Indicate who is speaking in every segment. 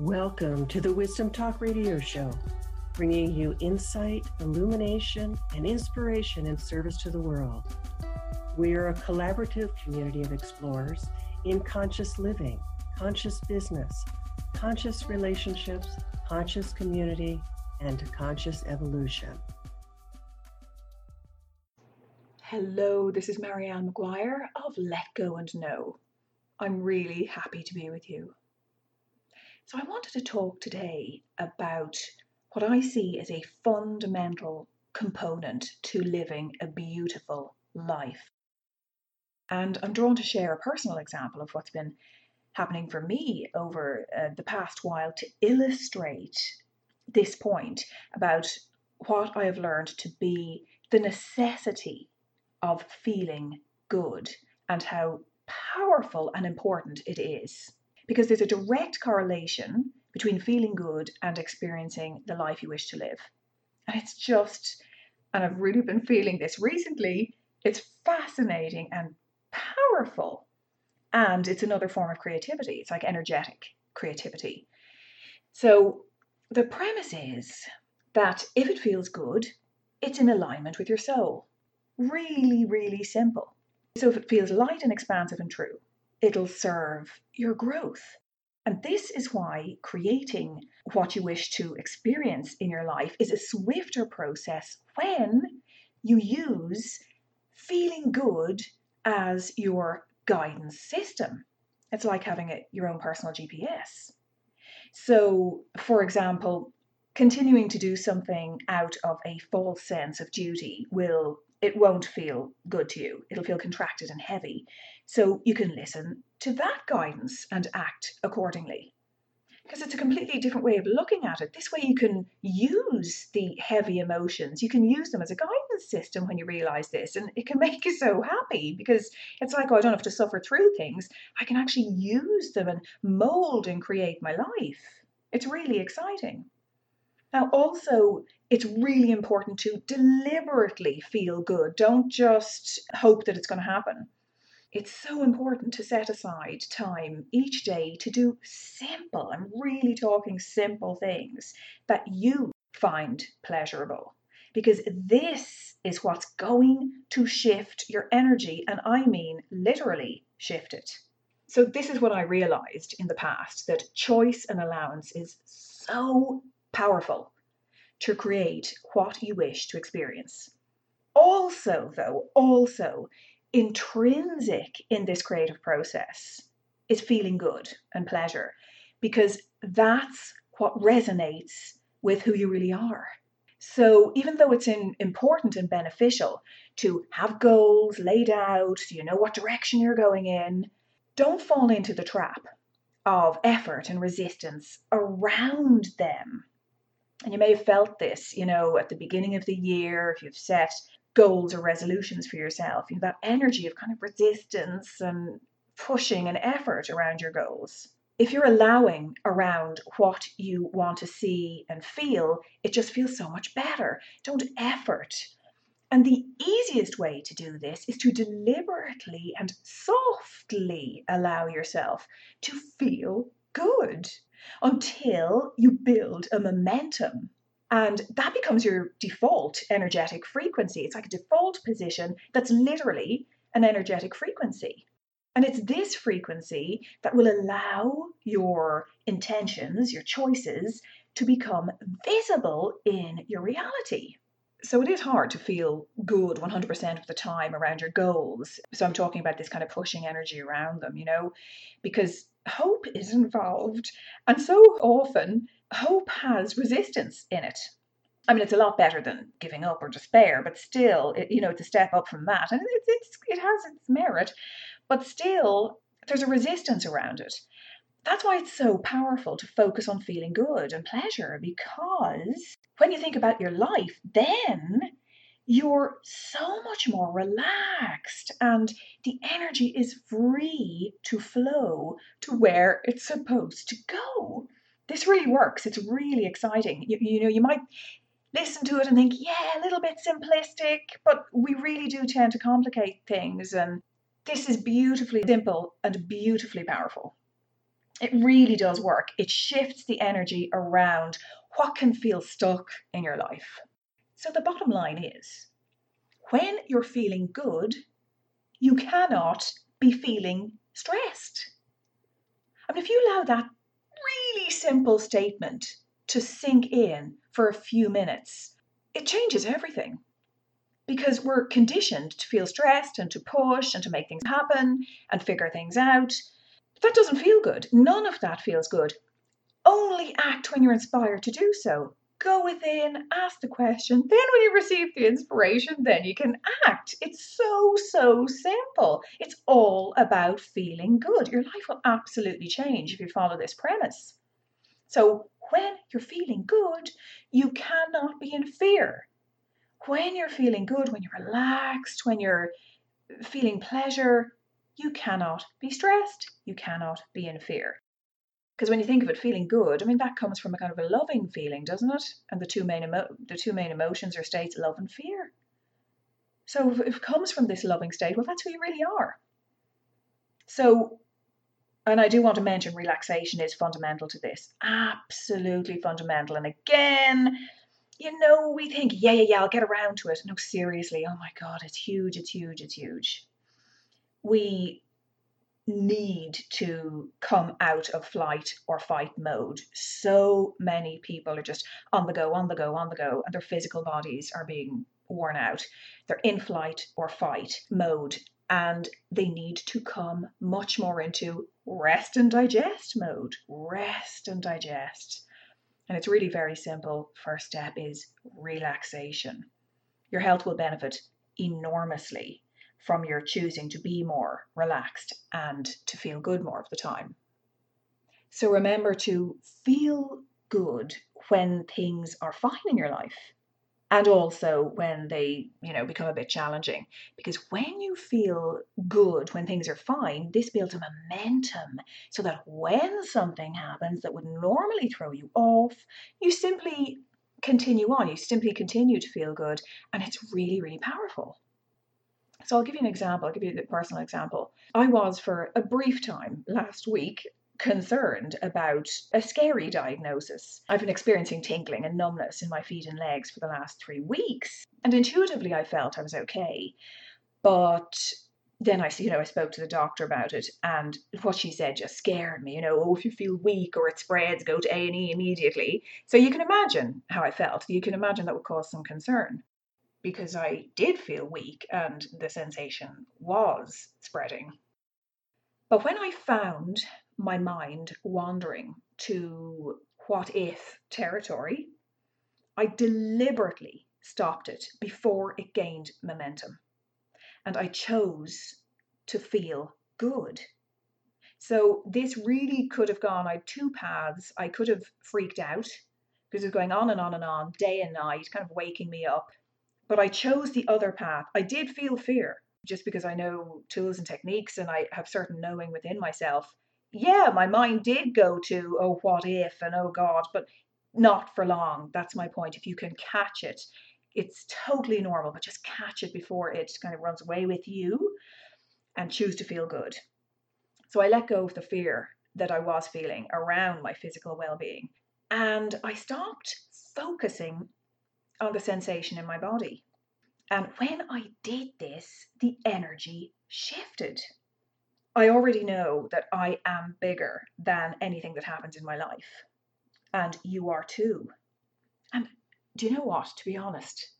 Speaker 1: Welcome to the Wisdom Talk Radio Show, bringing you insight, illumination, and inspiration in service to the world. We are a collaborative community of explorers in conscious living, conscious business, conscious relationships, conscious community, and conscious evolution.
Speaker 2: Hello, this is Marianne McGuire of Let Go and Know. I'm really happy to be with you. So, I wanted to talk today about what I see as a fundamental component to living a beautiful life. And I'm drawn to share a personal example of what's been happening for me over uh, the past while to illustrate this point about what I have learned to be the necessity of feeling good and how powerful and important it is. Because there's a direct correlation between feeling good and experiencing the life you wish to live. And it's just, and I've really been feeling this recently, it's fascinating and powerful. And it's another form of creativity. It's like energetic creativity. So the premise is that if it feels good, it's in alignment with your soul. Really, really simple. So if it feels light and expansive and true, it'll serve your growth. And this is why creating what you wish to experience in your life is a swifter process when you use feeling good as your guidance system. It's like having a, your own personal GPS. So, for example, continuing to do something out of a false sense of duty will it won't feel good to you. It'll feel contracted and heavy. So you can listen to that guidance and act accordingly because it's a completely different way of looking at it. This way, you can use the heavy emotions, you can use them as a guidance system when you realize this, and it can make you so happy because it's like, oh, I don't have to suffer through things. I can actually use them and mold and create my life. It's really exciting. Now, also, it's really important to deliberately feel good. Don't just hope that it's going to happen. It's so important to set aside time each day to do simple, I'm really talking simple things that you find pleasurable. Because this is what's going to shift your energy, and I mean literally shift it. So, this is what I realized in the past that choice and allowance is so powerful to create what you wish to experience. Also, though, also, intrinsic in this creative process is feeling good and pleasure because that's what resonates with who you really are. So even though it's in, important and beneficial to have goals laid out so you know what direction you're going in, don't fall into the trap of effort and resistance around them. And you may have felt this, you know, at the beginning of the year, if you've set goals or resolutions for yourself, you know, that energy of kind of resistance and pushing and effort around your goals. If you're allowing around what you want to see and feel, it just feels so much better. Don't effort. And the easiest way to do this is to deliberately and softly allow yourself to feel good until you build a momentum and that becomes your default energetic frequency. It's like a default position that's literally an energetic frequency. And it's this frequency that will allow your intentions, your choices, to become visible in your reality. So it is hard to feel good 100% of the time around your goals. So I'm talking about this kind of pushing energy around them, you know, because hope is involved. And so often hope has resistance in it. I mean, it's a lot better than giving up or despair, but still, it, you know, it's a step up from that, and it's, it's it has its merit, but still, there's a resistance around it. That's why it's so powerful to focus on feeling good and pleasure, because when you think about your life, then you're so much more relaxed and the energy is free to flow to where it's supposed to go this really works. It's really exciting. You, you know, you might listen to it and think, yeah, a little bit simplistic, but we really do tend to complicate things. And this is beautifully simple and beautifully powerful. It really does work. It shifts the energy around what can feel stuck in your life. So the bottom line is when you're feeling good, you cannot be feeling stressed. I mean, if you allow that really simple statement to sink in for a few minutes, it changes everything. Because we're conditioned to feel stressed and to push and to make things happen and figure things out. That doesn't feel good. None of that feels good. Only act when you're inspired to do so go within, ask the question. Then, when you receive the inspiration, then you can act. It's so, so simple. It's all about feeling good. Your life will absolutely change if you follow this premise. So, when you're feeling good, you cannot be in fear. When you're feeling good, when you're relaxed, when you're feeling pleasure, you cannot be stressed. You cannot be in fear. Because when you think of it, feeling good, I mean that comes from a kind of a loving feeling, doesn't it? And the two main emo- the two main emotions are states love and fear. So if it comes from this loving state, well, that's who you really are. So, and I do want to mention relaxation is fundamental to this, absolutely fundamental. And again, you know, we think, yeah, yeah, yeah, I'll get around to it. No, seriously, oh my God, it's huge, it's huge, it's huge. We need to come out of flight or fight mode. So many people are just on the go, on the go, on the go, and their physical bodies are being worn out. They're in flight or fight mode, and they need to come much more into rest and digest mode. Rest and digest. And it's really very simple. First step is relaxation. Your health will benefit enormously from your choosing to be more relaxed and to feel good more of the time. So remember to feel good when things are fine in your life and also when they, you know, become a bit challenging because when you feel good when things are fine, this builds a momentum so that when something happens that would normally throw you off, you simply continue on, you simply continue to feel good and it's really really powerful. So I'll give you an example. I'll give you a personal example. I was for a brief time last week concerned about a scary diagnosis. I've been experiencing tingling and numbness in my feet and legs for the last three weeks, and intuitively I felt I was okay. But then I, you know, I spoke to the doctor about it, and what she said just scared me. You know, oh, if you feel weak or it spreads, go to A and E immediately. So you can imagine how I felt. You can imagine that would cause some concern because I did feel weak and the sensation was spreading. But when I found my mind wandering to what if territory, I deliberately stopped it before it gained momentum. And I chose to feel good. So this really could have gone, I had two paths. I could have freaked out because it was going on and on and on, day and night, kind of waking me up but I chose the other path. I did feel fear just because I know tools and techniques and I have certain knowing within myself. Yeah, my mind did go to, oh, what if and oh God, but not for long. That's my point. If you can catch it, it's totally normal, but just catch it before it kind of runs away with you and choose to feel good. So I let go of the fear that I was feeling around my physical well being. And I stopped focusing on the sensation in my body. And when I did this, the energy shifted. I already know that I am bigger than anything that happens in my life. And you are too. And do you know what? To be honest,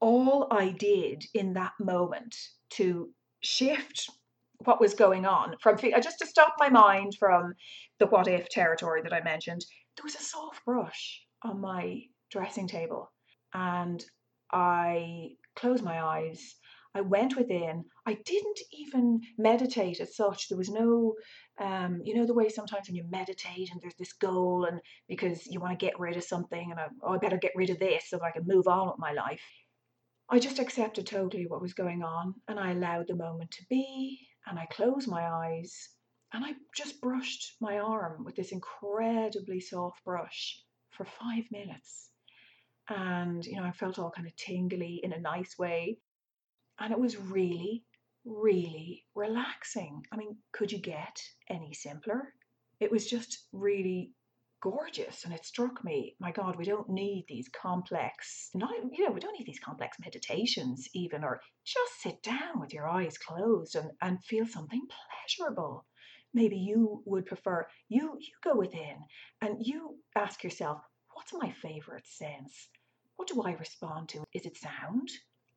Speaker 2: all I did in that moment to shift what was going on from just to stop my mind from the what if territory that I mentioned, there was a soft brush on my dressing table and I closed my eyes. I went within. I didn't even meditate as such. There was no, um, you know, the way sometimes when you meditate and there's this goal, and because you want to get rid of something, and I, oh, I better get rid of this so that I can move on with my life. I just accepted totally what was going on, and I allowed the moment to be, and I closed my eyes, and I just brushed my arm with this incredibly soft brush for five minutes and you know I felt all kind of tingly in a nice way. And it was really really relaxing. I mean could you get any simpler? It was just really gorgeous and it struck me my god we don't need these complex not you know we don't need these complex meditations even or just sit down with your eyes closed and, and feel something pleasurable. Maybe you would prefer you you go within and you ask yourself what's my favorite sense what do i respond to? Is it sound?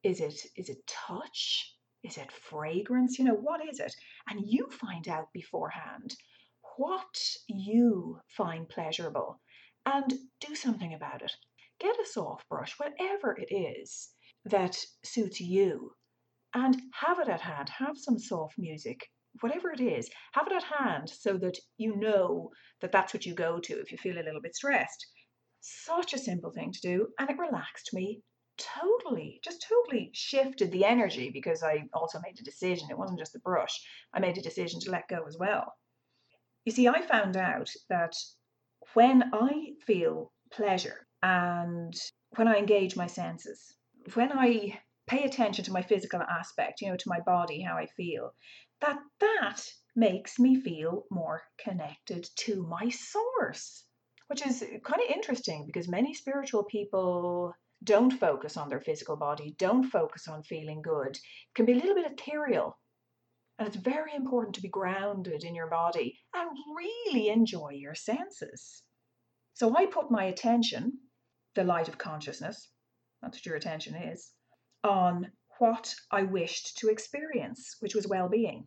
Speaker 2: Is it is it touch? Is it fragrance? You know what is it? And you find out beforehand what you find pleasurable and do something about it. Get a soft brush whatever it is that suits you and have it at hand. Have some soft music whatever it is, have it at hand so that you know that that's what you go to if you feel a little bit stressed. Such a simple thing to do, and it relaxed me totally, just totally shifted the energy because I also made a decision. It wasn't just the brush, I made a decision to let go as well. You see, I found out that when I feel pleasure and when I engage my senses, when I pay attention to my physical aspect, you know, to my body, how I feel, that that makes me feel more connected to my source, which is kind of interesting because many spiritual people don't focus on their physical body, don't focus on feeling good. It can be a little bit ethereal. And it's very important to be grounded in your body and really enjoy your senses. So I put my attention, the light of consciousness, that's what your attention is, on what I wished to experience, which was well being.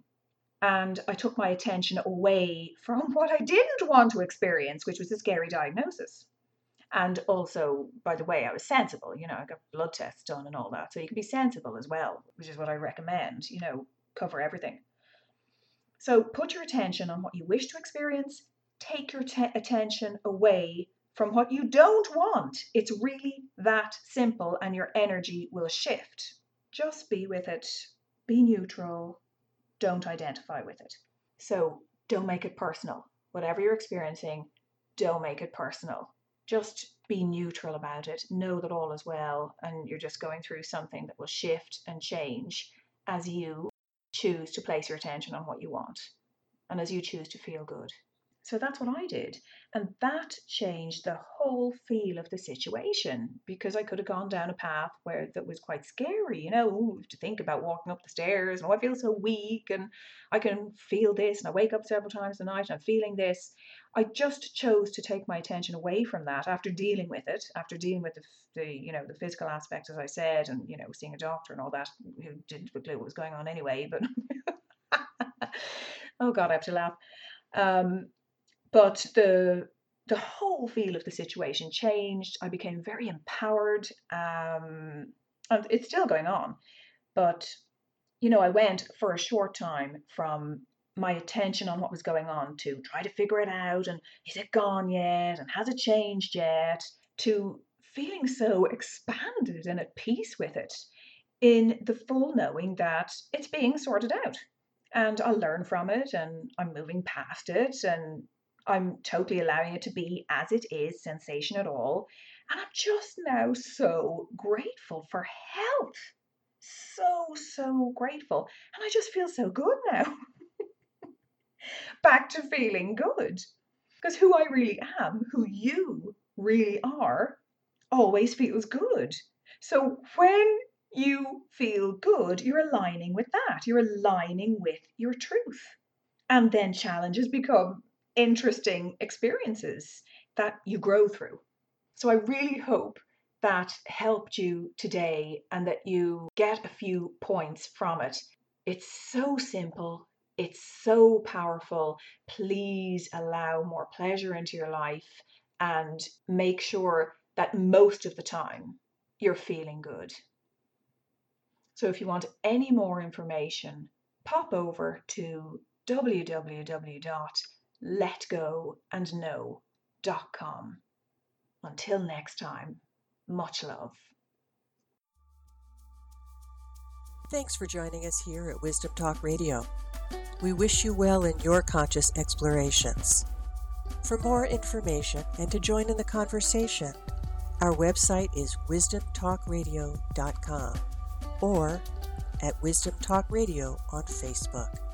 Speaker 2: And I took my attention away from what I didn't want to experience, which was a scary diagnosis. And also, by the way, I was sensible. You know, I got blood tests done and all that. So you can be sensible as well, which is what I recommend. You know, cover everything. So put your attention on what you wish to experience. Take your te- attention away from what you don't want. It's really that simple, and your energy will shift. Just be with it, be neutral, don't identify with it. So don't make it personal. Whatever you're experiencing, don't make it personal. Just be neutral about it. Know that all is well and you're just going through something that will shift and change as you choose to place your attention on what you want and as you choose to feel good. So that's what I did. And that changed the whole feel of the situation because I could have gone down a path where that was quite scary, you know, to think about walking up the stairs and oh, I feel so weak and I can feel this and I wake up several times a night and I'm feeling this. I just chose to take my attention away from that after dealing with it, after dealing with the, the you know, the physical aspect, as I said, and, you know, seeing a doctor and all that, who didn't have a clue what was going on anyway, but oh God, I have to laugh. Um, but the the whole feel of the situation changed. I became very empowered. Um, and it's still going on. But, you know, I went for a short time from my attention on what was going on to try to figure it out and is it gone yet and has it changed yet to feeling so expanded and at peace with it in the full knowing that it's being sorted out and I'll learn from it and I'm moving past it and I'm totally allowing it to be as it is, sensation at all. And I'm just now so grateful for health. So, so grateful. And I just feel so good now. Back to feeling good. Because who I really am, who you really are, always feels good. So when you feel good, you're aligning with that. You're aligning with your truth. And then challenges become interesting experiences that you grow through. So I really hope that helped you today and that you get a few points from it. It's so simple, it's so powerful. Please allow more pleasure into your life and make sure that most of the time you're feeling good. So if you want any more information, pop over to www letgoandknow.com. Until next time, much love.
Speaker 1: Thanks for joining us here at Wisdom Talk Radio. We wish you well in your conscious explorations. For more information and to join in the conversation, our website is wisdomtalkradio.com or at Wisdom Talk Radio on Facebook.